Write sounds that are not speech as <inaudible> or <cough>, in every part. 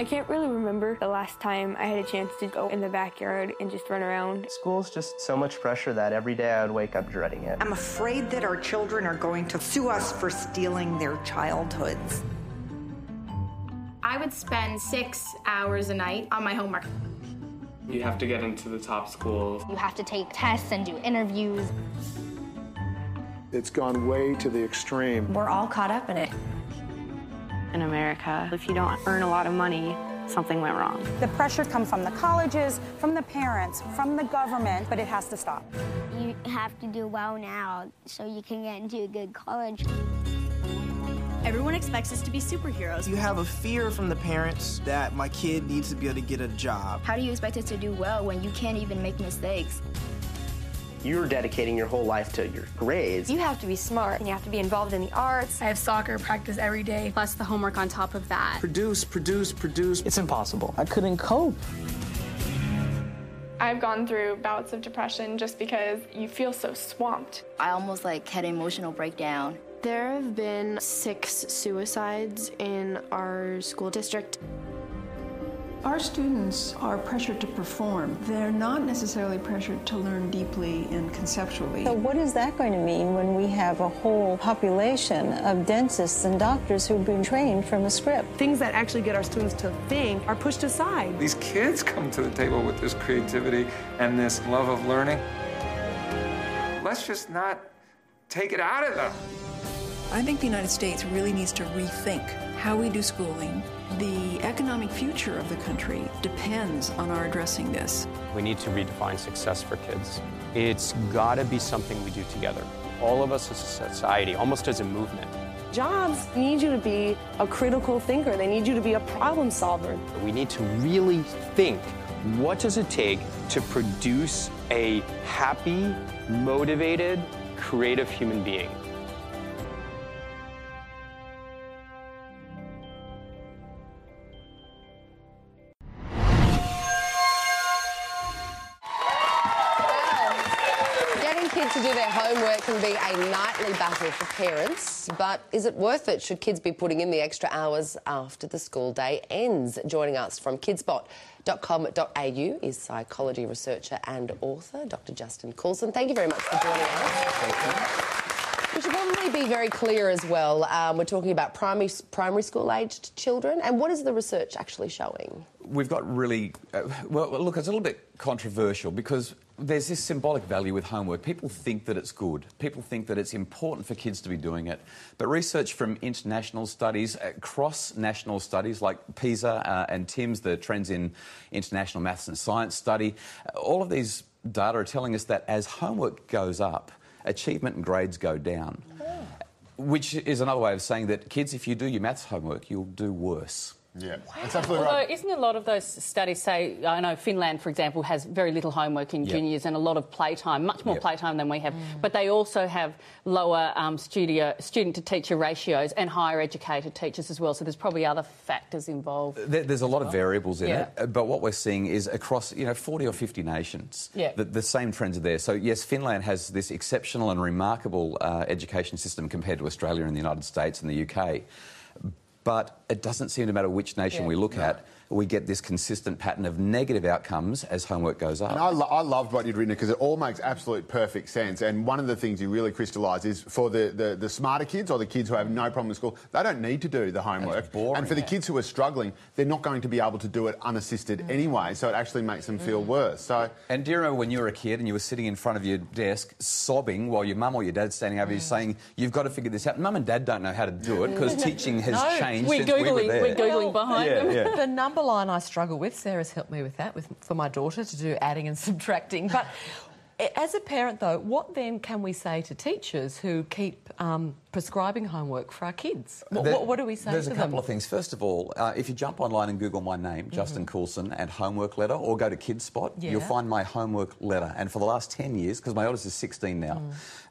I can't really remember the last time I had a chance to go in the backyard and just run around. School's just so much pressure that every day I would wake up dreading it. I'm afraid that our children are going to sue us for stealing their childhoods. I would spend six hours a night on my homework. You have to get into the top schools. You have to take tests and do interviews. It's gone way to the extreme. We're all caught up in it. In America, if you don't earn a lot of money, something went wrong. The pressure comes from the colleges, from the parents, from the government, but it has to stop. You have to do well now so you can get into a good college. Everyone expects us to be superheroes. You have a fear from the parents that my kid needs to be able to get a job. How do you expect us to do well when you can't even make mistakes? You're dedicating your whole life to your grades. You have to be smart and you have to be involved in the arts. I have soccer practice every day, plus the homework on top of that. Produce, produce, produce. It's impossible. I couldn't cope. I've gone through bouts of depression just because you feel so swamped. I almost like had an emotional breakdown. There have been six suicides in our school district. Our students are pressured to perform. They're not necessarily pressured to learn deeply and conceptually. So, what is that going to mean when we have a whole population of dentists and doctors who've been trained from a script? Things that actually get our students to think are pushed aside. These kids come to the table with this creativity and this love of learning. Let's just not take it out of them. I think the United States really needs to rethink how we do schooling. The economic future of the country depends on our addressing this. We need to redefine success for kids. It's got to be something we do together. All of us as a society, almost as a movement. Jobs need you to be a critical thinker. They need you to be a problem solver. We need to really think what does it take to produce a happy, motivated, creative human being? Homework can be a nightly battle for parents, but is it worth it? Should kids be putting in the extra hours after the school day ends? Joining us from kidspot.com.au is psychology researcher and author Dr. Justin Coulson. Thank you very much for joining us. We should probably be very clear as well. Um, we're talking about primary primary school aged children, and what is the research actually showing? We've got really uh, well. Look, it's a little bit controversial because there's this symbolic value with homework. People think that it's good. People think that it's important for kids to be doing it. But research from international studies, uh, cross national studies like PISA uh, and TIMSS, the Trends in International Maths and Science study, uh, all of these data are telling us that as homework goes up, achievement and grades go down. Oh. Which is another way of saying that kids, if you do your maths homework, you'll do worse. Yeah, that's absolutely Although, right. isn't a lot of those studies say, I know Finland, for example, has very little homework in Yep. juniors and a lot of playtime, much more Yep. playtime than we have, but they also have lower um, studio, student to teacher ratios and higher educated teachers as well, so there's probably other factors involved. There, there's a lot of variables in Yeah. it, but what we're seeing is across you know 40 or 50 nations, Yeah. the, the same trends are there. So yes, Finland has this exceptional and remarkable uh, education system compared to Australia and the United States and the UK, but it doesn't seem to matter which nation Yeah. we look at. We get this consistent pattern of negative outcomes as homework goes up. And I, lo- I loved what you'd written because it all makes absolute perfect sense. And one of the things you really crystallise is for the, the, the smarter kids or the kids who have no problem in school, they don't need to do the homework. Boring, and for the kids who are struggling, they're not going to be able to do it unassisted mm. anyway. So it actually makes them feel mm. worse. So And do you remember when you were a kid and you were sitting in front of your desk sobbing while your mum or your dad's standing over you mm. saying, You've got to figure this out? Mum and dad don't know how to do it because <laughs> teaching has No, changed we're since we were Googling- there. we're Googling behind yeah, them. Yeah. The number line I struggle with, Sarah's helped me with that with, for my daughter to do adding and <laughs> subtracting. But as a parent, though, what then can we say to teachers who keep um, prescribing homework for our kids? What, There- what, do we say to them? There's a couple them? of things. First of all, uh, if you jump online and Google my name, Justin Coulson, and homework letter, or go to KidSpot, Yeah. you'll find my homework letter. And for the last 10 years, because my oldest is 16 now,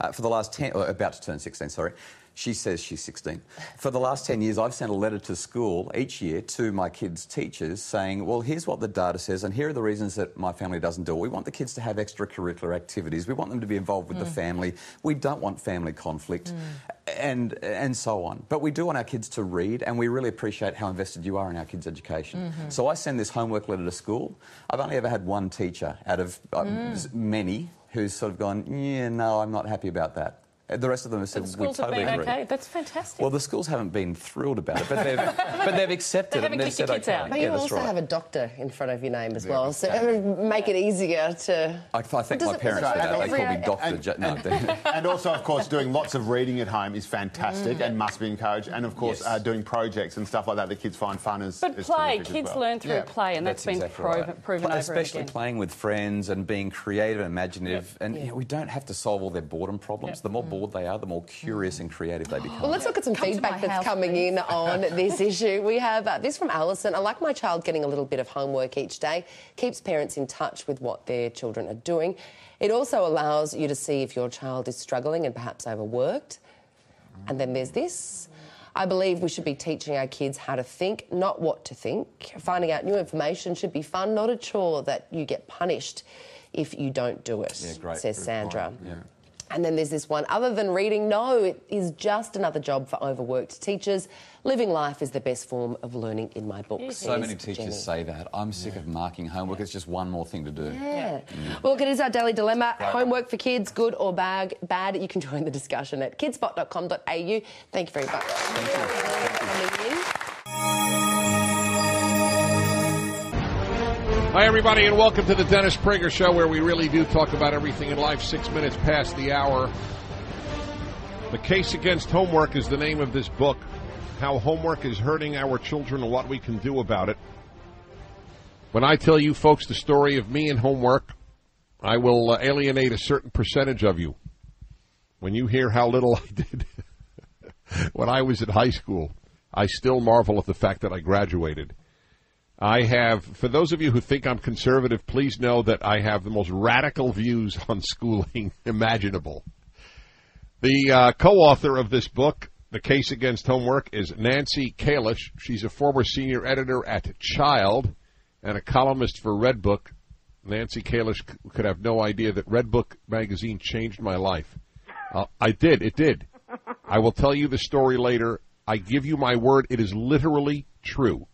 uh, for the last 10, or about to turn 16, sorry, She says she's 16. For the last 10 years, I've sent a letter to school each year to my kids' teachers saying, well, here's what the data says, and here are the reasons that my family doesn't do it. We want the kids to have extracurricular activities. We want them to be involved with the Mm. family. We don't want family conflict. And, and so on. But we do want our kids to read, and we really appreciate how invested you are in our kids' education. Mhm. So I send this homework letter to school. I've only ever had one teacher out of uh, Mm. many who's sort of gone, yeah, no, I'm not happy about that. The rest of them have said, The we schools have totally been agree. okay. That's fantastic. Well, the schools haven't been thrilled about it, but they've, <laughs> but they've accepted They it and they've kicked said, your kids okay. out. But yeah, you that's also right. have a doctor in front of your name as Yeah, well, so it would <laughs> make it easier to. I, I think my it- parents does did it that. They every- called me Doctor. And- no, they- <laughs> and also, of course, doing lots of reading at home is fantastic Mm. and must be encouraged. And of course, Yes. uh, doing projects and stuff like that that kids find fun is. But is play, terrific as kids well. learn through Yeah. play, and that's been exactly proven, right. proven Pl- over Especially playing with friends and being creative and imaginative. And we don't have to solve all their boredom problems. The more bored they are, the more curious and creative they become. Well, let's look at some Come feedback that's house, coming in on <laughs> this issue. We have uh, this from Alison. I like my child getting a little bit of homework each day, keeps parents in touch with what their children are doing. It also allows you to see if your child is struggling and perhaps overworked. And then there's this. I believe we should be teaching our kids how to think, not what to think. Finding out new information should be fun, not a chore that you get punished if you don't do it, Yeah, great. says Good Sandra. point. Yeah. And then there's this one. Other than reading, no, it is just another job for overworked teachers. Living life is the best form of learning in my book. So many teachers Jenny. say that. I'm sick of marking homework. It's just one more thing to do. Yeah. Mm. Well, look, it is our daily dilemma. Homework for kids, good or bad? Bad. You can join the discussion at kidspot.com.au. Thank you very much. Thank you. Coming in. Hi, everybody, and welcome to the Dennis Prager Show, where we really do talk about everything in life six minutes past the hour. The Case Against Homework is the name of this book How Homework is Hurting Our Children and What We Can Do About It. When I tell you, folks, the story of me and homework, I will uh, alienate a certain percentage of you. When you hear how little <laughs> I did when I was in high school, I still marvel at the fact that I graduated. I have, for those of you who think I'm conservative, please know that I have the most radical views <laughs> on schooling imaginable. The uh, co-author of this book, The Case Against Homework, is Nancy Kalish. She's a former senior editor at Child and a columnist for Redbook. Nancy Kalish could have no idea that Redbook magazine changed my life. Uh, I did. It did. I will tell you the story later. I give you my word. It is literally true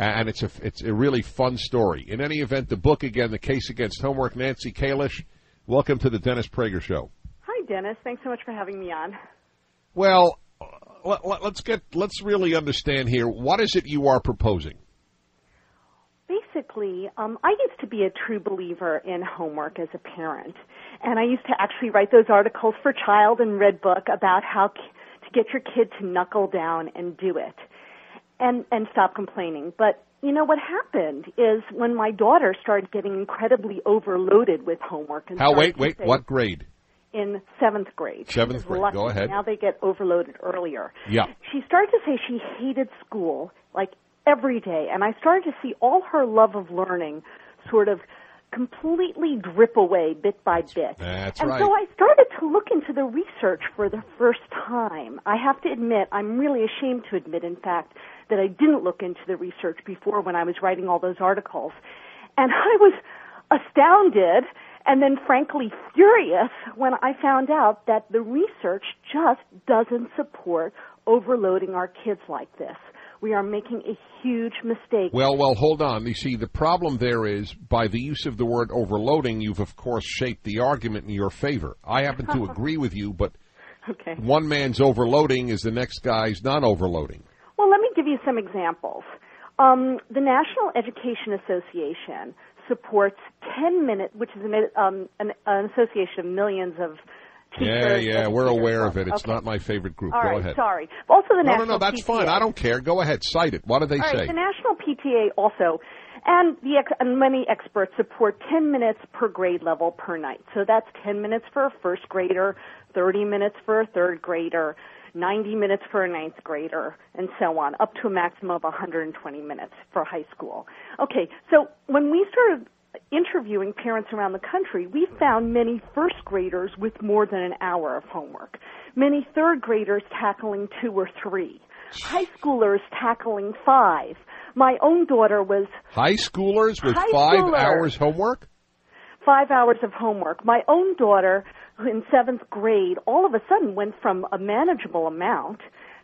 and it's a it's a really fun story. In any event, the book again, the case against homework. Nancy Kalish, welcome to the Dennis Prager Show. Hi, Dennis. Thanks so much for having me on. Well, let, let, let's get let's really understand here. What is it you are proposing? Basically, um, I used to be a true believer in homework as a parent, and I used to actually write those articles for Child and Redbook about how k- to get your kid to knuckle down and do it, and and stop complaining. But you know what happened is when my daughter started getting incredibly overloaded with homework. And How? Wait, wait. What grade? in seventh grade. Seventh grade. lucky. Go ahead. Now they get overloaded earlier. Yeah. She started to say she hated school like every day, and I started to see all her love of learning sort of completely drip away bit by bit. That's and right. so I started to look into the research for the first time. I have to admit, I'm really ashamed to admit, in fact, that I didn't look into the research before when I was writing all those articles. And I was astounded and then frankly furious when I found out that the research just doesn't support overloading our kids like this. We are making a huge mistake. Well, well, hold on. You see, the problem there is by the use of the word overloading, you've of course shaped the argument in your favor. I happen to <laughs> agree with you, but Okay. one man's overloading is the next guy's not overloading. Well, let me give you some examples. Um, the National Education Association supports 10 minute, which is an, um, an, an association of millions of teachers. yeah, yeah, we're aware of it. It's Okay. not my favorite group. All Go right, ahead. sorry. Also, the no, National no, no, that's PTA. fine. I don't care. Go ahead. Cite it. What do they All say? right, the National PTA also, and the ex- and many experts support 10 minutes per grade level per night. So that's 10 minutes for a first grader, 30 minutes for a third grader, 90 minutes for a ninth grader, and so on, up to a maximum of 120 minutes for high school. Okay, so when we started interviewing parents around the country, we found many first graders with more than an hour of homework, many third graders tackling two or three, high schoolers tackling five. My own daughter was High schoolers with High five hours homework? five hours of homework. My own daughter, in seventh grade, all of a sudden went from a manageable amount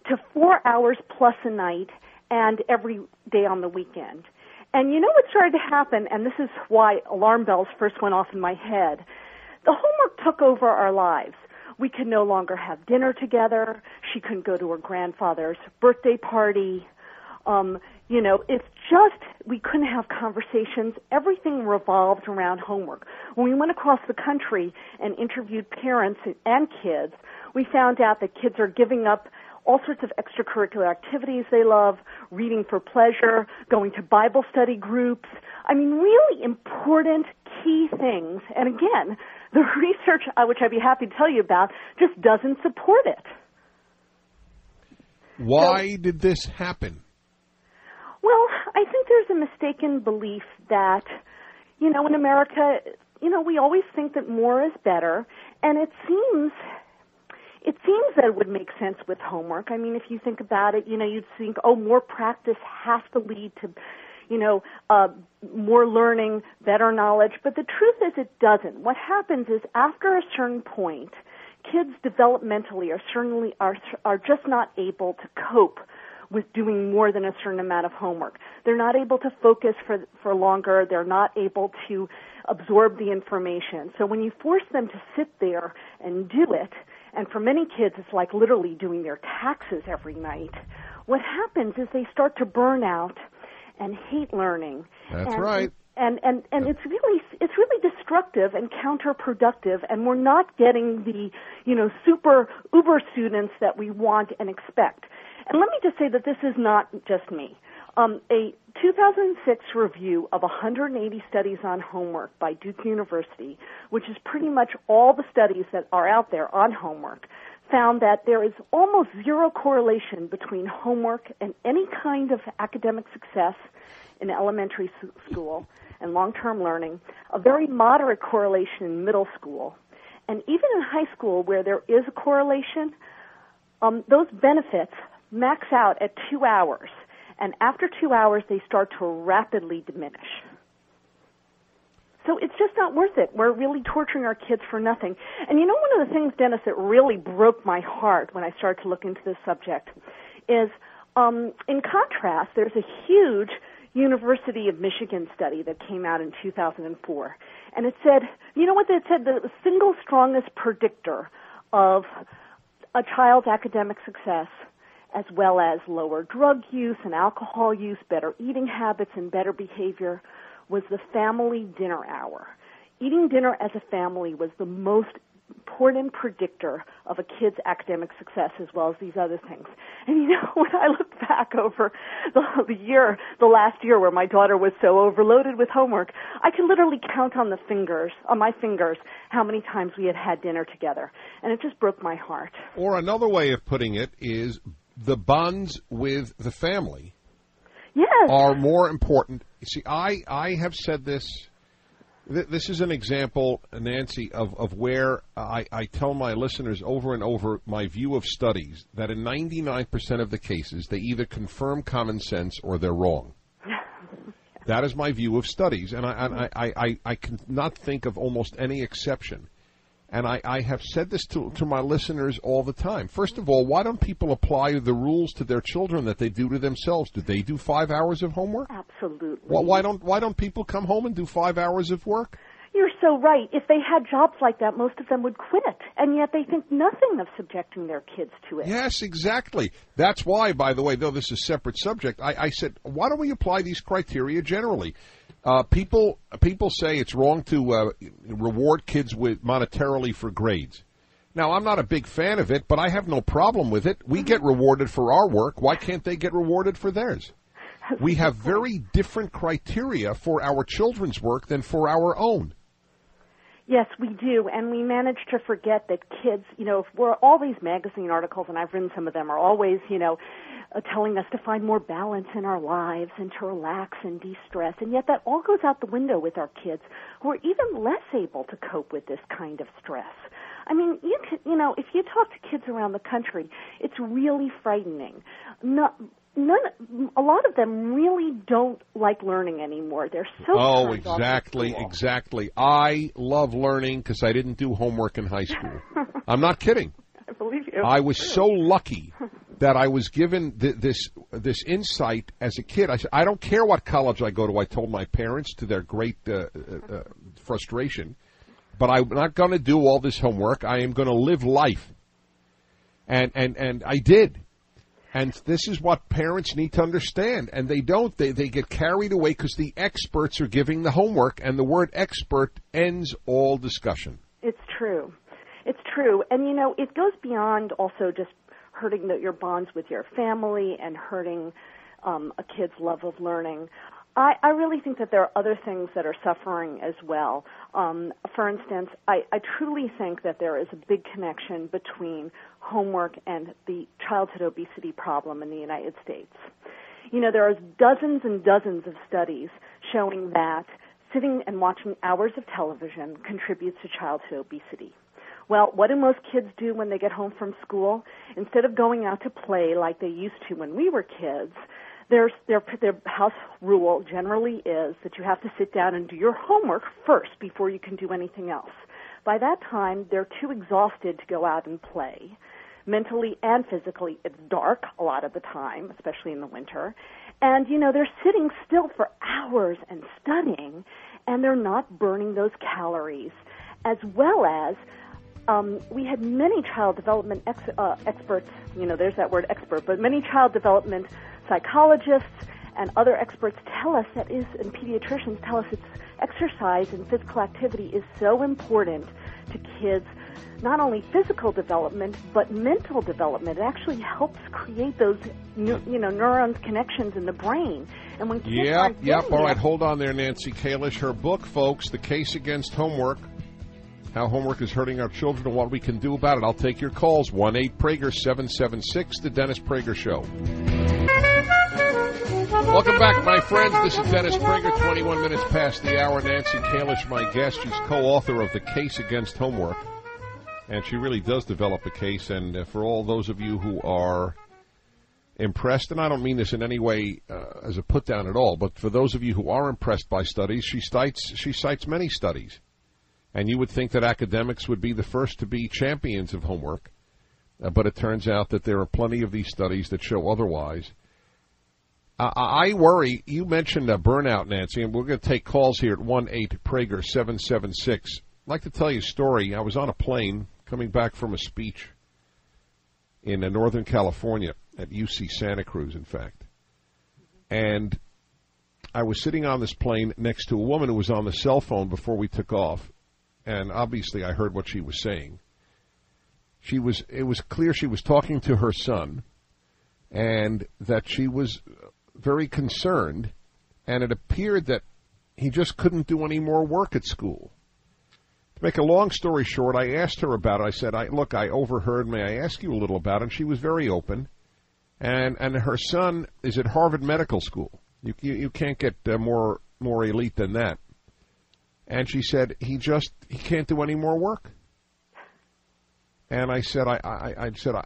to four hours plus a night and every day on the weekend. And you know what started to happen, and this is why alarm bells first went off in my head. The homework took over our lives. We could no longer have dinner together. She couldn't go to her grandfather's birthday party. Um, you know, it's just we couldn't have conversations. Everything revolved around homework. When we went across the country and interviewed parents and kids, we found out that kids are giving up all sorts of extracurricular activities they love, reading for pleasure, going to Bible study groups. I mean, really important key things. And again, the <laughs> research, which I'd be happy to tell you about, just doesn't support it. Why did this happen? Well, I think there's a mistaken belief that, you know, in America, you know, we always think that more is better, and it seems it seems that it would make sense with homework. I mean, if you think about it, you know, you'd think, oh, more practice has to lead to, you know, uh, more learning, better knowledge. But the truth is, it doesn't. What happens is, after a certain point, kids developmentally are certainly are are just not able to cope with doing more than a certain amount of homework. They're not able to focus for for longer. They're not able to absorb the information. So when you force them to sit there and do it, and for many kids it's like literally doing their taxes every night, what happens is they start to burn out and hate learning. That's and, right. And and and it's really it's really destructive and counterproductive and we're not getting the, you know, super uber students that we want and expect. And let me just say that this is not just me. Um, a 2006 review of 180 studies on homework by Duke University, which is pretty much all the studies that are out there on homework, found that there is almost zero correlation between homework and any kind of academic success in elementary school and long-term learning, a very moderate correlation in middle school, and even in high school where there is a correlation, um, those benefits max out at two hours, and after two hours they start to rapidly diminish. So it's just not worth it. We're really torturing our kids for nothing. And you know, one of the things, Dennis, that really broke my heart when I started to look into this subject is, um, in contrast, there's a huge University of Michigan study that came out in 2004, and it said, you know what? It said the single strongest predictor of a child's academic success as well as lower drug use and alcohol use, better eating habits, and better behavior was the family dinner hour. Eating dinner as a family was the most important predictor of a kid's academic success as well as these other things. And you know, <laughs> when I look back over the, the year, the last year where my daughter was so overloaded with homework, I could literally count on the fingers, on my fingers, how many times we had had dinner together. And it just broke my heart. Or another way of putting it is the bonds with the family yes. are more important. See, I, I have said this. Th- this is an example, Nancy, of, of where I, I tell my listeners over and over my view of studies that in 99% of the cases, they either confirm common sense or they're wrong. <laughs> That is my view of studies, and I, and I, I, I, I cannot think of almost any exception. And I, I have said this to, to my listeners all the time. First of all, why don't people apply the rules to their children that they do to themselves? Do they do five hours of homework? Absolutely. Well, why don't why don't people come home and do five hours of work? You're so right. If they had jobs like that, most of them would quit, it, and yet they think nothing of subjecting their kids to it. Yes, exactly. That's why, by the way, though this is a separate subject, I, I said, why don't we apply these criteria generally? Uh, people people say it's wrong to uh, reward kids with monetarily for grades. Now, I'm not a big fan of it, but I have no problem with it. We get rewarded for our work. Why can't they get rewarded for theirs? We have very different criteria for our children's work than for our own. Yes, we do, and we manage to forget that kids, you know, if we're all these magazine articles, and I've written some of them, are always, you know, uh, telling us to find more balance in our lives and to relax and de-stress. And yet that all goes out the window with our kids who are even less able to cope with this kind of stress. I mean, you can, you know, if you talk to kids around the country, it's really frightening. Not, none, a lot of them really don't like learning anymore. They're so Oh, exactly, exactly. I love learning because I didn't do homework in high school. <laughs> I'm not kidding. I believe you. I was so lucky that I was given th- this this insight as a kid. I said, I don't care what college I go to. I told my parents to their great uh, uh, uh, frustration, but I'm not going to do all this homework. I am going to live life, and and and I did. And this is what parents need to understand, and they don't. They they get carried away because the experts are giving the homework, and the word expert ends all discussion. It's true. It's true. And you know, it goes beyond also just hurting the, your bonds with your family and hurting um, a kid's love of learning. I, I really think that there are other things that are suffering as well. Um, for instance, I, I truly think that there is a big connection between homework and the childhood obesity problem in the United States. You know, there are dozens and dozens of studies showing that sitting and watching hours of television contributes to childhood obesity. Well, what do most kids do when they get home from school? Instead of going out to play like they used to when we were kids, their their their house rule generally is that you have to sit down and do your homework first before you can do anything else. By that time, they're too exhausted to go out and play. Mentally and physically, it's dark a lot of the time, especially in the winter. And you know, they're sitting still for hours and studying, and they're not burning those calories, as well as um, we had many child development ex- uh, experts, you know, there's that word expert, but many child development psychologists and other experts tell us that is, and pediatricians tell us it's exercise and physical activity is so important to kids, not only physical development, but mental development. It actually helps create those, you know, neurons connections in the brain. And when kids Yep, yep. All right, hold on there, Nancy Kalish. Her book, folks, The Case Against Homework, How Homework is Hurting Our Children and What We Can Do About It. I'll take your calls. 1 8 Prager 776, The Dennis Prager Show. Welcome back, my friends. This is Dennis Prager, 21 minutes past the hour. Nancy Kalish, my guest. She's co author of The Case Against Homework. And she really does develop a case. And uh, for all those of you who are impressed, and I don't mean this in any way uh, as a put down at all, but for those of you who are impressed by studies, she cites she cites many studies, and you would think that academics would be the first to be champions of homework, uh, but it turns out that there are plenty of these studies that show otherwise. Uh, I worry. You mentioned uh, burnout, Nancy, and we're going to take calls here at one eight Prager seven seven six. I'd like to tell you a story. I was on a plane coming back from a speech in uh, Northern California at UC Santa Cruz, in fact. And I was sitting on this plane next to a woman who was on the cell phone before we took off, and obviously I heard what she was saying. She was it was clear she was talking to her son and that she was very concerned and it appeared that he just couldn't do any more work at school. To make a long story short, I asked her about it. I said, I, look, I overheard. May I ask you a little about it? And she was very open. And, and her son is at Harvard Medical School. You, you, you can't get uh, more, more elite than that. And she said, he just, he can't do any more work. And I said, I, I, I said, I,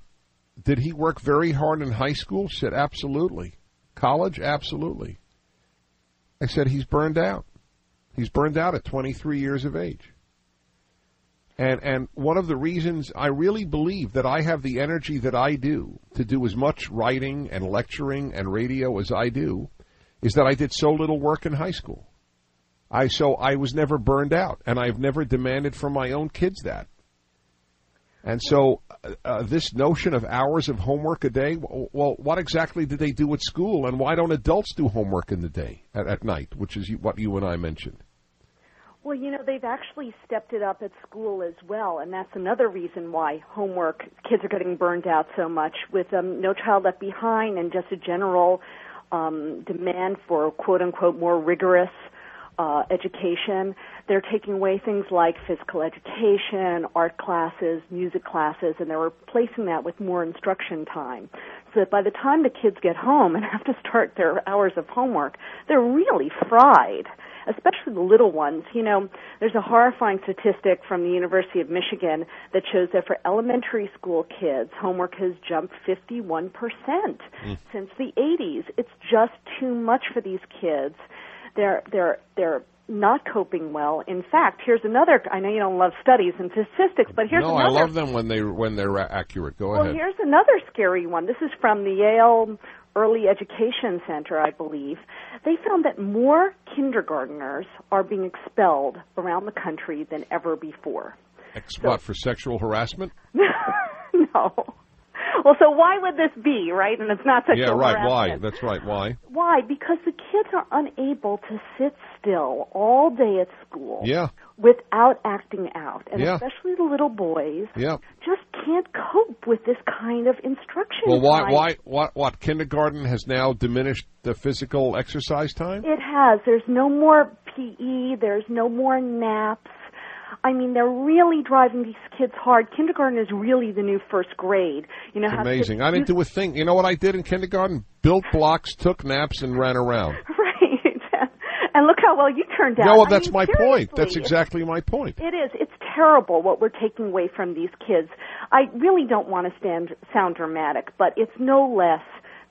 did he work very hard in high school? She said, absolutely. College? Absolutely. I said, he's burned out. He's burned out at 23 years of age. And, and one of the reasons I really believe that I have the energy that I do to do as much writing and lecturing and radio as I do is that I did so little work in high school. I so I was never burned out, and I've never demanded from my own kids that. And so, uh, uh, this notion of hours of homework a day, well, what exactly did they do at school, and why don't adults do homework in the day, at, at night, which is what you and I mentioned? Well, you know, they've actually stepped it up at school as well, and that's another reason why homework kids are getting burned out so much with um, No Child Left Behind and just a general um, demand for quote unquote more rigorous uh, education. They're taking away things like physical education, art classes, music classes, and they're replacing that with more instruction time. so that by the time the kids get home and <laughs> have to start their hours of homework, they're really fried especially the little ones. You know, there's a horrifying statistic from the University of Michigan that shows that for elementary school kids, homework has jumped 51% mm. since the 80s. It's just too much for these kids. They're they're they're not coping well. In fact, here's another. I know you don't love studies and statistics, but here's another. no, another. I love them when they when they're accurate. Go well, ahead. Well, here's another scary one. This is from the Yale Early Education Center, I believe. They found that more kindergarteners are being expelled around the country than ever before. Ex- so, what for sexual harassment? <laughs> no. <laughs> Well, so why would this be, right? And it's not sexual Yeah, right. Why? That's right. Why? Why? Because the kids are unable to sit still all day at school. Yeah. Without acting out, and Yeah. especially the little boys Yeah. just can't cope with this kind of instruction. Well, why? time. Why? What? What? Kindergarten has now diminished the physical exercise time. It has. There's no more PE. There's no more naps. I mean, they're really driving these kids hard. Kindergarten is really the new first grade. You know amazing. Kids I didn't do a thing. You know what I did in kindergarten? Built blocks, took naps, and ran around. <laughs> right. <laughs> and look how well you turned out. No, well, I that's mean, my point. That's exactly my point. It is. It's terrible what we're taking away from these kids. I really don't want to stand sound dramatic, but it's no less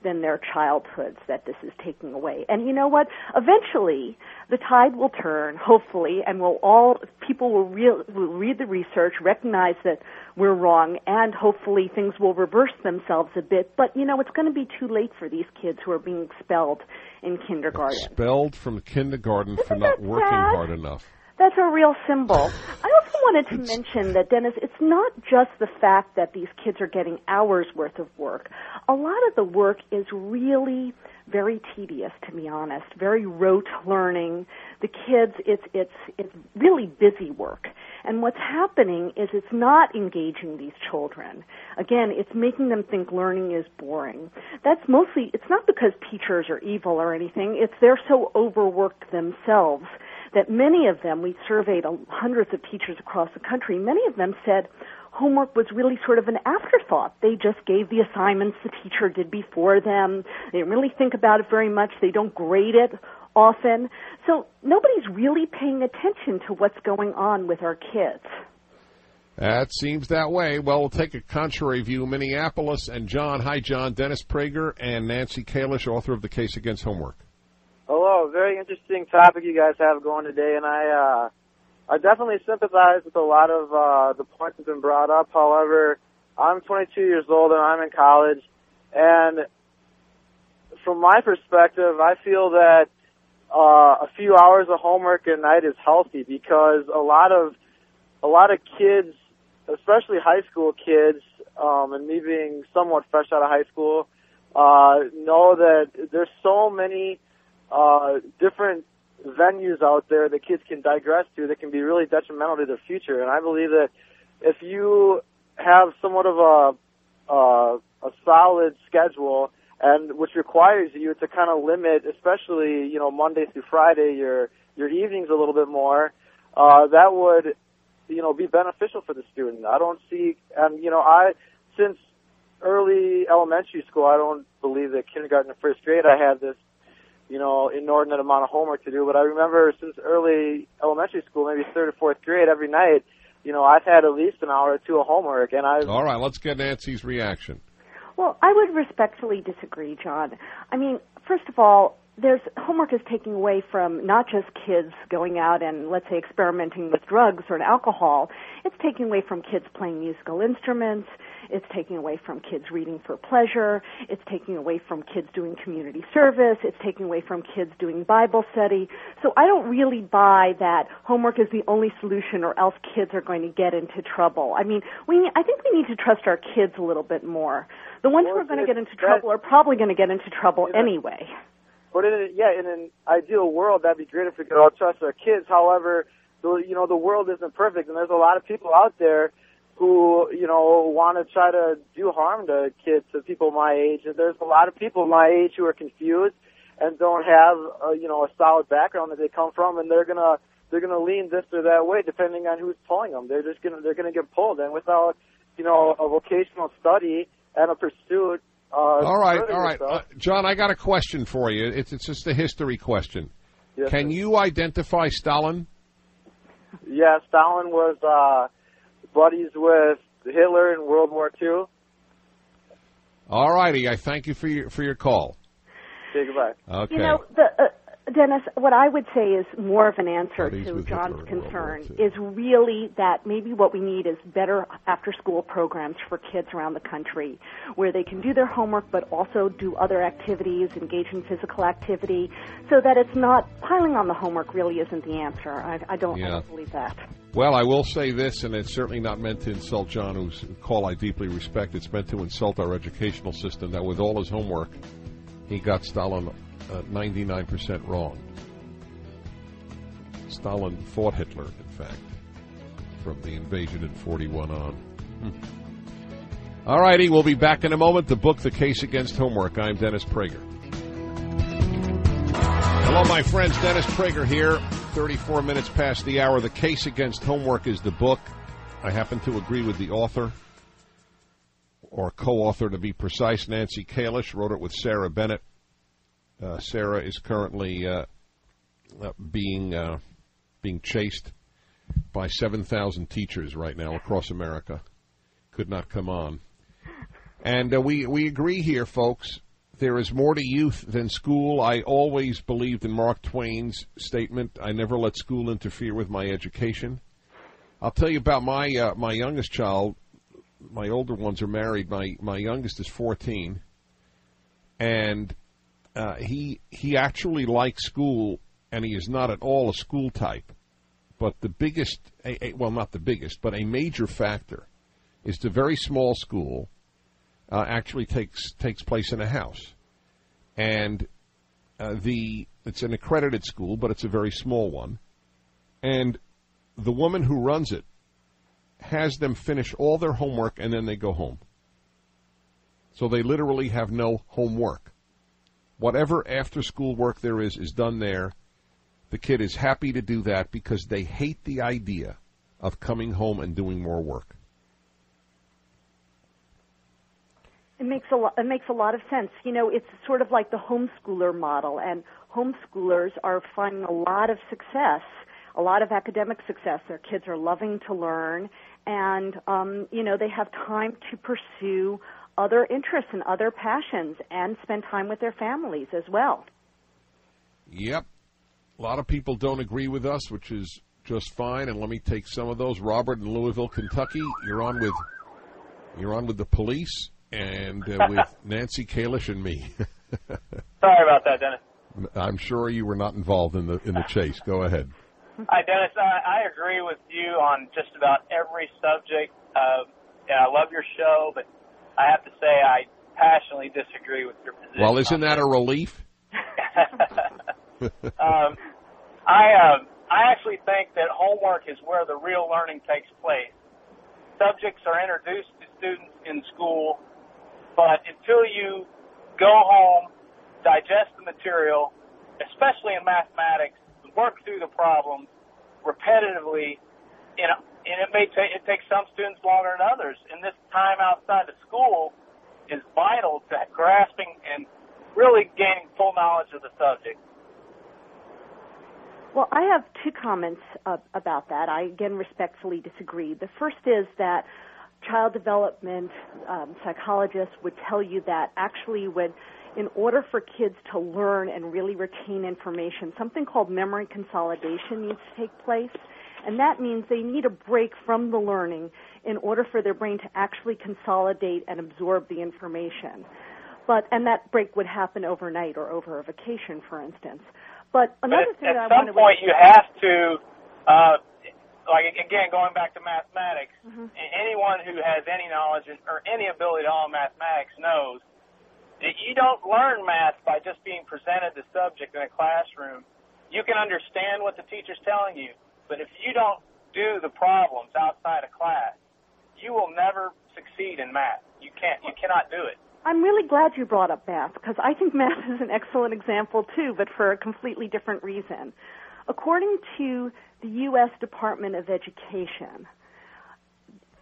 than their childhoods that this is taking away. And you know what? Eventually, the tide will turn, hopefully, and we'll all people will, real, will read the research, recognize that we're wrong, and hopefully things will reverse themselves a bit. But you know, it's going to be too late for these kids who are being expelled in kindergarten. Expelled from kindergarten for not working sad? hard enough. That's a real symbol. <laughs> I also wanted to mention that, Dennis, it's not just the fact that these kids are getting hours worth of work. A lot of the work is really very tedious, to be honest, very rote learning. The kids, it's, it's, it's really busy work. And what's happening is it's not engaging these children. Again, it's making them think learning is boring. That's mostly, it's not because teachers are evil or anything, it's they're so overworked themselves that many of them, we surveyed hundreds of teachers across the country, many of them said homework was really sort of an afterthought. They just gave the assignments the teacher did before them. They didn't really think about it very much. They don't grade it often. So nobody's really paying attention to what's going on with our kids. That seems that way. Well, we'll take a contrary view. Minneapolis and John. Hi, John. Dennis Prager and Nancy Kalish, author of The Case Against Homework. Hello, very interesting topic you guys have going today, and I uh, I definitely sympathize with a lot of uh, the points that have been brought up. However, I'm 22 years old and I'm in college, and from my perspective, I feel that uh, a few hours of homework a night is healthy because a lot of a lot of kids, especially high school kids, um, and me being somewhat fresh out of high school, uh, know that there's so many uh, different venues out there that kids can digress to that can be really detrimental to their future. And I believe that if you have somewhat of a uh, a solid schedule and which requires you to kind of limit, especially you know Monday through Friday, your your evenings a little bit more, uh, that would you know be beneficial for the student. I don't see, and you know I since early elementary school, I don't believe that kindergarten and first grade I had this you know, inordinate amount of homework to do. But I remember since early elementary school, maybe third or fourth grade, every night, you know, I've had at least an hour or two of homework, and I. All right, let's get Nancy's reaction. Well, I would respectfully disagree, John. I mean, first of all, there's homework is taking away from not just kids going out and let's say experimenting with drugs or alcohol. It's taking away from kids playing musical instruments. It's taking away from kids reading for pleasure. It's taking away from kids doing community service. It's taking away from kids doing Bible study. So I don't really buy that homework is the only solution or else kids are going to get into trouble. I mean, we I think we need to trust our kids a little bit more. The ones Well, who are going to get into trouble are probably going to get into trouble anyway. But in a, yeah, in an ideal world, that'd be great if we could all trust our kids. However, the, you know, the world isn't perfect, and there's a lot of people out there who, you know, want to try to do harm to kids, to people my age. And there's a lot of people my age who are confused and don't have, a, you know, a solid background that they come from, and they're gonna they're gonna lean this or that way depending on who's pulling them. They're just gonna they're gonna get pulled, and without, you know, a vocational study and a pursuit Uh, all right, all right, uh, John. I got a question for you. It's it's just a history question. Yes, Can sir. you identify Stalin? Yeah, Stalin was uh, buddies with Hitler in World War II. All righty. I thank you for your for your call. Okay, goodbye. Okay. You know, the, uh, Dennis, what I would say is more of an answer to John's Hitler in World War concern is really that maybe what we need is better after school programs for kids around the country where they can do their homework but also do other activities, engage in physical activity, so that it's not piling on the homework really isn't the answer. I, I, don't, I Yeah. don't believe that. Well, I will say this, and it's certainly not meant to insult John, whose call I deeply respect. It's meant to insult our educational system. That with all his homework, he got Stalin uh, 99% wrong. Stalin fought Hitler, in fact, from the invasion in 41 on. Hmm. All righty, we'll be back in a moment. The book, The Case Against Homework. I'm Dennis Prager. Hello, my friends. Dennis Prager here. 34 minutes past the hour. The Case Against Homework is the book. I happen to agree with the author, or co author to be precise. Nancy Kalish wrote it with Sarah Bennett. Uh, Sarah is currently uh, uh, being uh, being chased by 7,000 teachers right now across America. Could not come on. And uh, we, we agree here, folks. There is more to youth than school. I always believed in Mark Twain's statement I never let school interfere with my education. I'll tell you about my uh, my youngest child. My older ones are married. My my youngest is 14, and uh, he he actually likes school, and he is not at all a school type. But the biggest, a, a, well, not the biggest, but a major factor is the very small school uh, actually takes takes place in a house, and uh, the it's an accredited school, but it's a very small one, and the woman who runs it has them finish all their homework and then they go home. So they literally have no homework. Whatever after school work there is is done there. The kid is happy to do that because they hate the idea of coming home and doing more work. It makes a lot. It makes a lot of sense. You know, it's sort of like the homeschooler model, and homeschoolers are finding a lot of success, a lot of academic success. Their kids are loving to learn, and um, you know they have time to pursue other interests and other passions, and spend time with their families as well. Yep. A lot of people don't agree with us, which is just fine. And let me take some of those. Robert in Louisville, Kentucky, you're on with you're on with the police and uh, with <laughs> Nancy Kalish and me. <laughs> Sorry about that, Dennis. I'm sure you were not involved in the in the chase. Go ahead. Hi, Dennis. I, I agree with you on just about every subject. Uh, yeah, I love your show, but I have to say I passionately disagree with your position. Well, isn't that a relief? <laughs> <laughs> um, I uh, I actually think that homework is where the real learning takes place. Subjects are introduced to students in school, but until you go home, digest the material, especially in mathematics, work through the problems repetitively, you know, and it may take it takes some students longer than others. And this time outside of school is vital to grasping and really gaining full knowledge of the subject. Well, I have two comments uh, about that. I again respectfully disagree. The first is that child development um, psychologists would tell you that actually when in order for kids to learn and really retain information, something called memory consolidation needs to take place. And that means they need a break from the learning in order for their brain to actually consolidate and absorb the information. But, and that break would happen overnight or over a vacation, for instance. But another but thing at, that I at some point you have to, uh, like again, going back to mathematics, Mhm. anyone who has any knowledge or any ability at all in mathematics knows you don't learn math by just being presented the subject in a classroom. You can understand what the teacher's telling you, but if you don't do the problems outside of class, you will never succeed in math. You can't. You cannot do it. I'm really glad you brought up math because I think math is an excellent example too, but for a completely different reason. According to the U.S. Department of Education,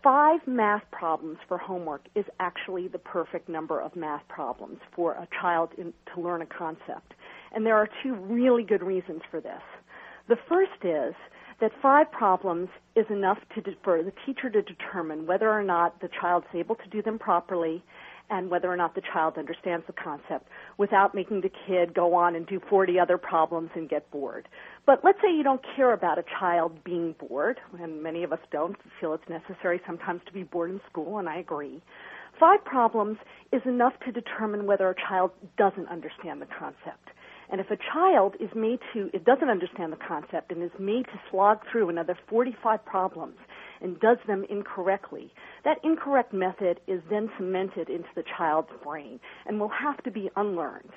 five math problems for homework is actually the perfect number of math problems for a child in, to learn a concept. And there are two really good reasons for this. The first is that five problems is enough to de- for the teacher to determine whether or not the child's able to do them properly and whether or not the child understands the concept without making the kid go on and do 40 other problems and get bored. But let's say you don't care about a child being bored, and many of us don't feel it's necessary sometimes to be bored in school, and I agree. Five problems is enough to determine whether a child doesn't understand the concept. And if a child is made to, it doesn't understand the concept and is made to slog through another 45 problems and does them incorrectly, that incorrect method is then cemented into the child's brain and will have to be unlearned.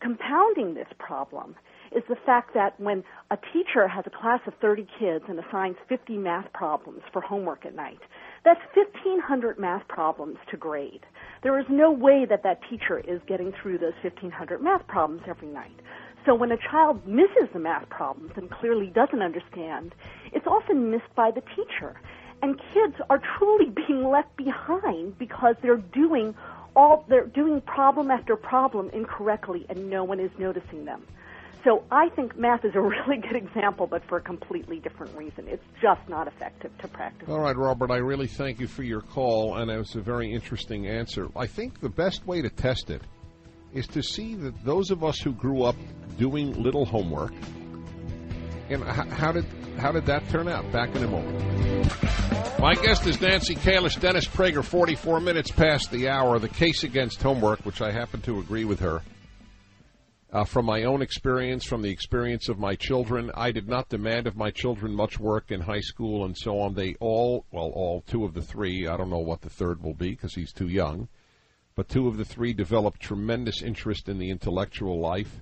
Compounding this problem is the fact that when a teacher has a class of 30 kids and assigns 50 math problems for homework at night, that's 1,500 math problems to grade. There is no way that that teacher is getting through those 1,500 math problems every night. So when a child misses the math problems and clearly doesn't understand, it's often missed by the teacher. And kids are truly <laughs> being left behind because they're doing all they're doing problem after problem incorrectly and no one is noticing them. So I think math is a <laughs> really good example, but for a completely different reason. It's just not effective to practice. All right, Robert, I really thank you for your call, and it was a very interesting answer. I think the best way to test it is to see that those of us who grew up doing little homework, and how did how did that turn out? Back in a moment. My guest is Nancy Kalish, Dennis Prager, 44 minutes past the hour. The case against homework, which I happen to agree with her. Uh, from my own experience, from the experience of my children, I did not demand of my children much work in high school and so on. They all, well, all two of the three, I don't know what the third will be because he's too young, but two of the three developed tremendous interest in the intellectual life.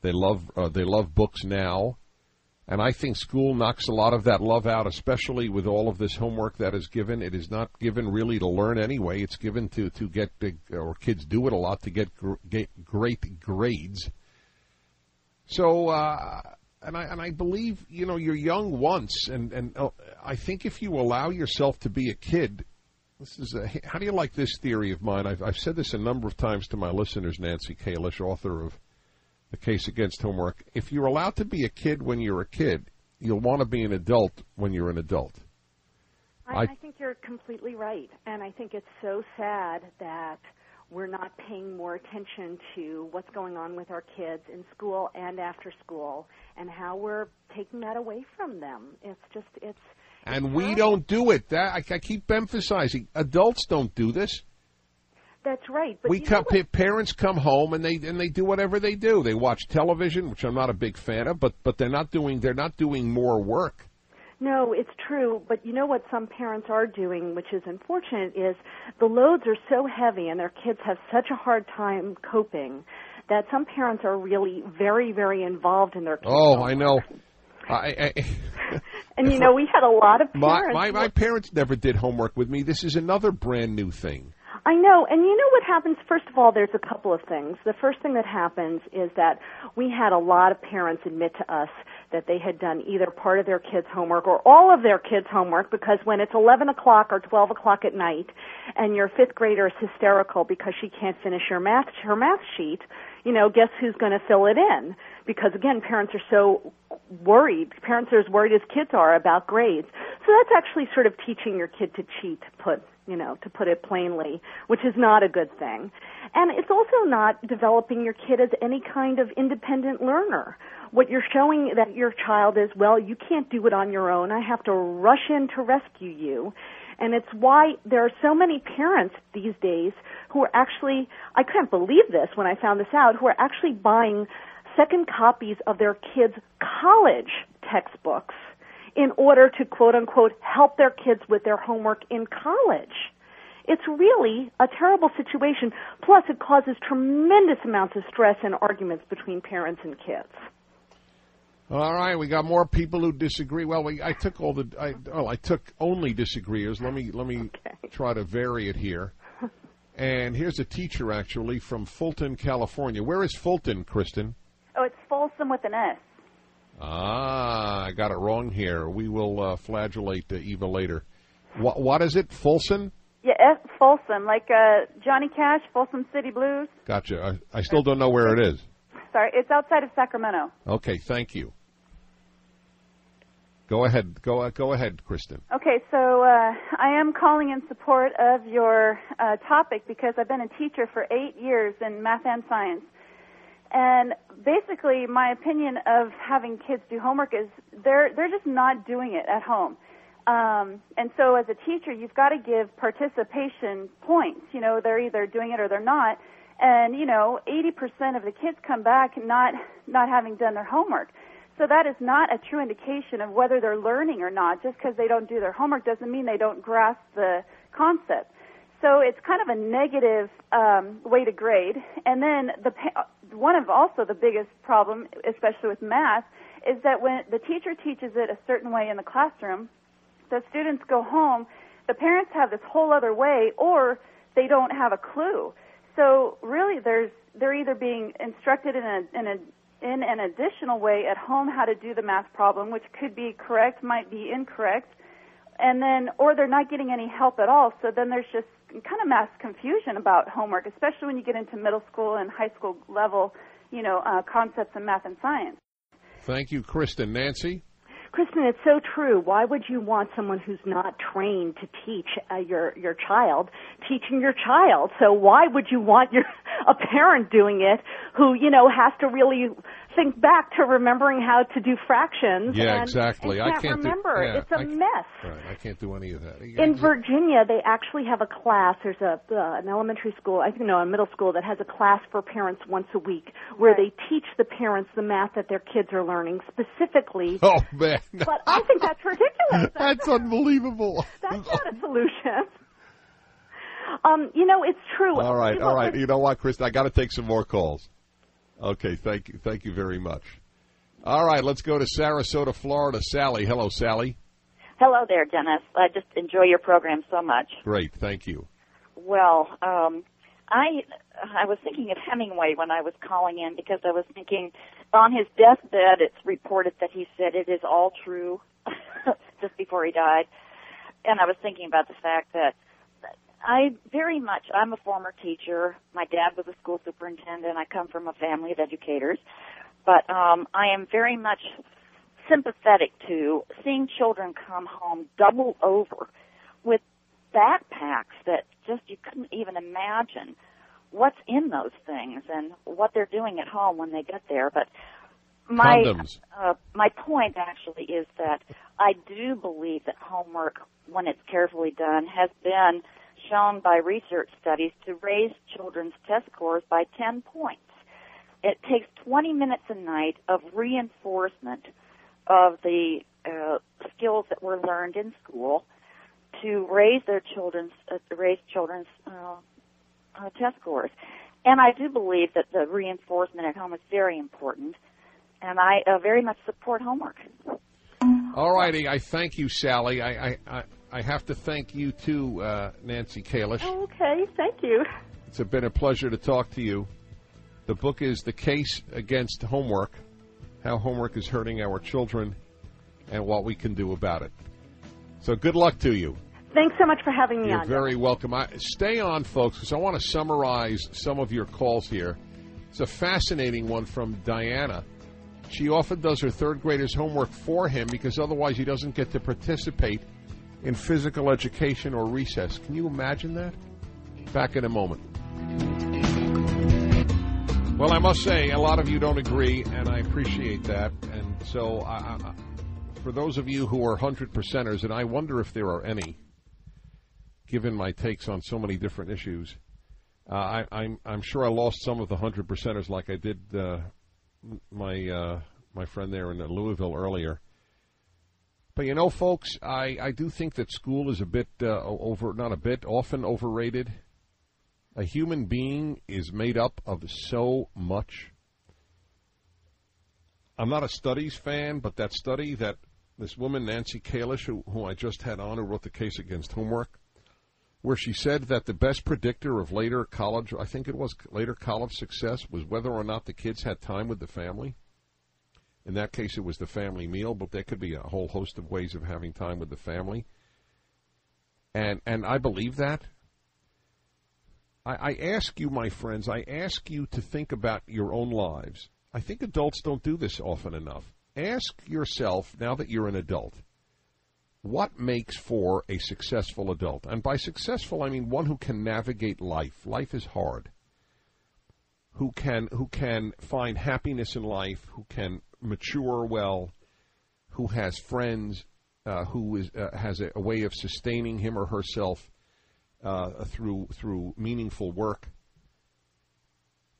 They love, uh, they love books now. And I think school knocks a lot of that love out, especially with all of this homework that is given. It is not given really to learn anyway. It's given to, to get, to, or kids do it a lot to get, get great grades. So, uh, and I and I believe you know you're young once, and and uh, I think if you allow yourself to be a kid, this is a, how do you like this theory of mine? I've I've said this a number of times to my listeners. Nancy Kalish, author of the case against homework. If you're allowed to be a kid when you're a kid, you'll want to be an adult when you're an adult. I, I think you're completely right, and I think it's so sad that we're not paying more attention to what's going on with our kids in school and after school and how we're taking that away from them. It's just it's and we don't do it. That I, I, keep emphasizing. Adults don't do this. That's right. But we come, parents come home and they and they do whatever they do. They watch television, which I'm not a big fan of, but but they're not doing they're not doing more work. No, it's true, but you know what some parents are doing, which is unfortunate, is the loads are so heavy and their kids have such a hard time coping that some parents are really very, very involved in their kids. Oh, I know. I, I, <laughs> and you know, we had a lot of parents. My, my, my parents never did homework with me. This is another brand new thing. I know, and you know what happens? First of all, there's a couple of things. The first thing that happens is that we had a lot of parents admit to us that they had done either part of their kids' homework or all of their kids' homework because when it's 11 o'clock or 12 o'clock at night and your fifth grader is hysterical because she can't finish her math, her math sheet, you know, guess who's going to fill it in? Because again, parents are so worried. Parents are as worried as kids are about grades. So that's actually sort of teaching your kid to cheat, put you know, to put it plainly, which is not a good thing. And it's also not developing your kid as any kind of independent learner. What you're showing that your child is, well, you can't do it on your own. I have to rush in to rescue you. And it's why there are so many parents these days who are actually, I can't believe this when I found this out, who are actually buying second copies of their kids' college textbooks in order to quote unquote help their kids with their homework in college. It's really a terrible situation. Plus, it causes tremendous amounts of stress and arguments between parents and kids. All right, we got more people who disagree. Well, we, I took all the I, oh, I took only disagreeers. Let me let me okay. try to vary it here. And here's a teacher actually from Fulton, California. Where is Fulton, Kristen? Oh, it's Folsom with an S. Ah, I got it wrong here. We will uh, flagellate uh, Eva later. What, what is it? Folsom? Yeah, F Folsom, like uh, Johnny Cash, Folsom City Blues. Gotcha. I, I still don't know where it is. Sorry, it's outside of Sacramento. Okay, thank you. Go ahead. Go uh, go ahead, Kristen. Okay, so uh, I am calling in support of your uh, topic because I've been a teacher for eight years in math and science. And basically, my opinion of having kids do homework is they're they're just not doing it at home. Um, and so, as a teacher, you've got to give participation points. You know, they're either doing it or they're not. And you know, 80% of the kids come back not not having done their homework. So that is not a true indication of whether they're learning or not. Just because they don't do their homework doesn't mean they don't grasp the concept. So it's kind of a negative um, way to grade. And then the one of also the biggest problem, especially with math, is that when the teacher teaches it a certain way in the classroom, the students go home, the parents have this whole other way, or they don't have a clue. So really, there's they're either being instructed in a in a in an additional way at home how to do the math problem, which could be correct, might be incorrect, and then or they're not getting any help at all. So then there's just kind of mass confusion about homework, especially when you get into middle school and high school level, you know, uh, concepts in math and science. Thank you, Kristen. Nancy. Kristen, it's so true. Why would you want someone who's not trained to teach uh, your your child teaching your child? So why would you want your <laughs> a parent doing it who you know has to really think back to remembering how to do fractions. Yeah, and, exactly. And I can't can't remember. Do, yeah, it's a I, mess. Right, I can't do any of that. In Virginia, they actually have a class. There's a uh, an elementary school, I think no, a middle school that has a class for parents once a week where right. they teach the parents the math that their kids are learning specifically. <laughs> Oh man! but I think that's ridiculous. <laughs> that's unbelievable. That's not a solution. Um, you know, it's true. All right, all right. You know what, Kristen? I got to take some more calls. Okay, thank you, thank you very much. All right, let's go to Sarasota, Florida. Sally, hello, Sally. Hello there, Dennis. I just enjoy your program so much. Great, thank you. Well, um, I I was thinking of Hemingway when I was calling in because I was thinking on his deathbed it's reported that he said it is all true <laughs> just before he died. And I was thinking about the fact that I very much, I'm a former teacher. My dad was a school superintendent. I come from a family of educators. But um, I am very much sympathetic to seeing children come home double over with backpacks that just you couldn't even imagine what's in those things and what they're doing at home when they get there. But my uh, my point actually is that I do believe that homework, when it's carefully done, has been shown by research studies to raise children's test scores by 10 points. It takes 20 minutes a night of reinforcement of the uh, skills that were learned in school to raise their children's uh, raise children's uh, uh, test scores. And I do believe that the reinforcement at home is very important, and I uh, very much support homework. All righty, I thank you, Sally. I, I, I, I have to thank you too, uh, Nancy Kalish. Oh, okay, thank you. It's been a pleasure to talk to you. The book is The Case Against Homework How Homework is Hurting Our Children and What We Can Do About It. So good luck to you. Thanks so much for having me You're on. very welcome. I, stay on, folks, because I want to summarize some of your calls here. It's a fascinating one from Diana. She often does her third grader's homework for him because otherwise he doesn't get to participate in physical education or recess. Can you imagine that? Back in a moment. Well, I must say, a lot of you don't agree, and I appreciate that. And so, I, I, for those of you who are 100 percenters, and I wonder if there are any, given my takes on so many different issues, uh, I, am I'm, I'm sure I lost some of the 100 percenters like I did uh, my uh, my friend there in Louisville earlier. But you know, folks, I, I do think that school is a bit uh, over, not a bit, often overrated. A human being is made up of so much. I'm not a studies fan, but that study that this woman, Nancy Kalish, who, who I just had on, who wrote the case against homework, where she said that the best predictor of later college, I think it was later college success, was whether or not the kids had time with the family. In that case, it was the family meal, but there could be a whole host of ways of having time with the family. And, and I believe that. I, I ask you, my friends, I ask you to think about your own lives. I think adults don't do this often enough. Ask yourself, now that you're an adult, what makes for a successful adult? And by successful, I mean one who can navigate life. Life is hard. Who can who can find happiness in life? Who can mature well? Who has friends? Uh, who is uh, has a, a, way of sustaining him or herself uh, through through meaningful work?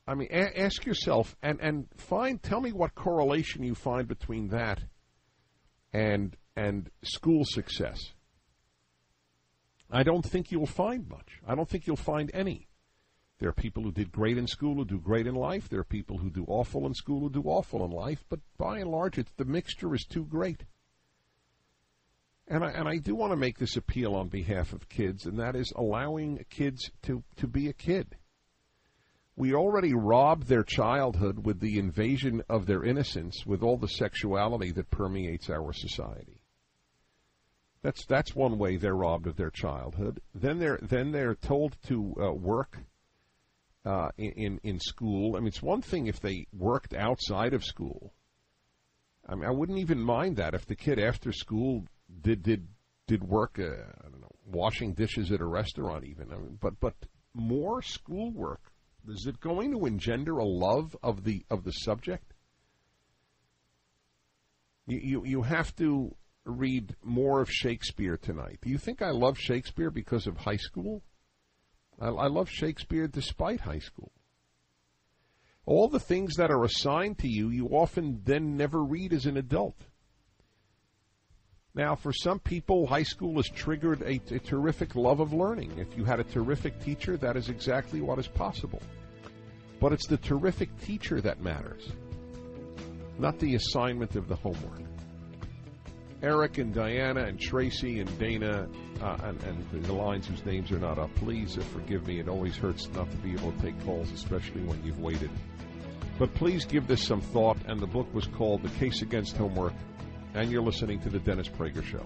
I mean, a- ask yourself and and find. Tell me what correlation you find between that and and school success. I don't think you'll find much. I don't think you'll find any. There are people who did great in school who do great in life. There are people who do awful in school who do awful in life. But by and large, it's, the mixture is too great. And I, and I do want to make this appeal on behalf of kids, and that is allowing kids to, to be a kid. We already robbed their childhood with the invasion of their innocence with all the sexuality that permeates our society. That's that's one way they're robbed of their childhood. Then they're then they're told to uh, work uh, in in school. I mean, it's one thing if they worked outside of school. I mean, I wouldn't even mind that if the kid after school did did did work. Uh, I don't know, washing dishes at a restaurant, even. I mean, but but more schoolwork. Is it going to engender a love of the of the subject? You you, you have to read more of Shakespeare tonight. Do you think I love Shakespeare because of high school? I, I love Shakespeare despite high school. All the things that are assigned to you, you often then never read as an adult. Now, for some people, high school has triggered a, a, terrific love of learning. If you had a terrific teacher, that is exactly what is possible. But it's the terrific teacher that matters, not the assignment of the homework. Eric and Diana and Tracy and Dana uh, and, and, the lines whose names are not up, please uh, forgive me. It always hurts not to be able to take calls, especially when you've waited. But please give this some thought, and the book was called The Case Against Homework, and you're listening to The Dennis Prager Show.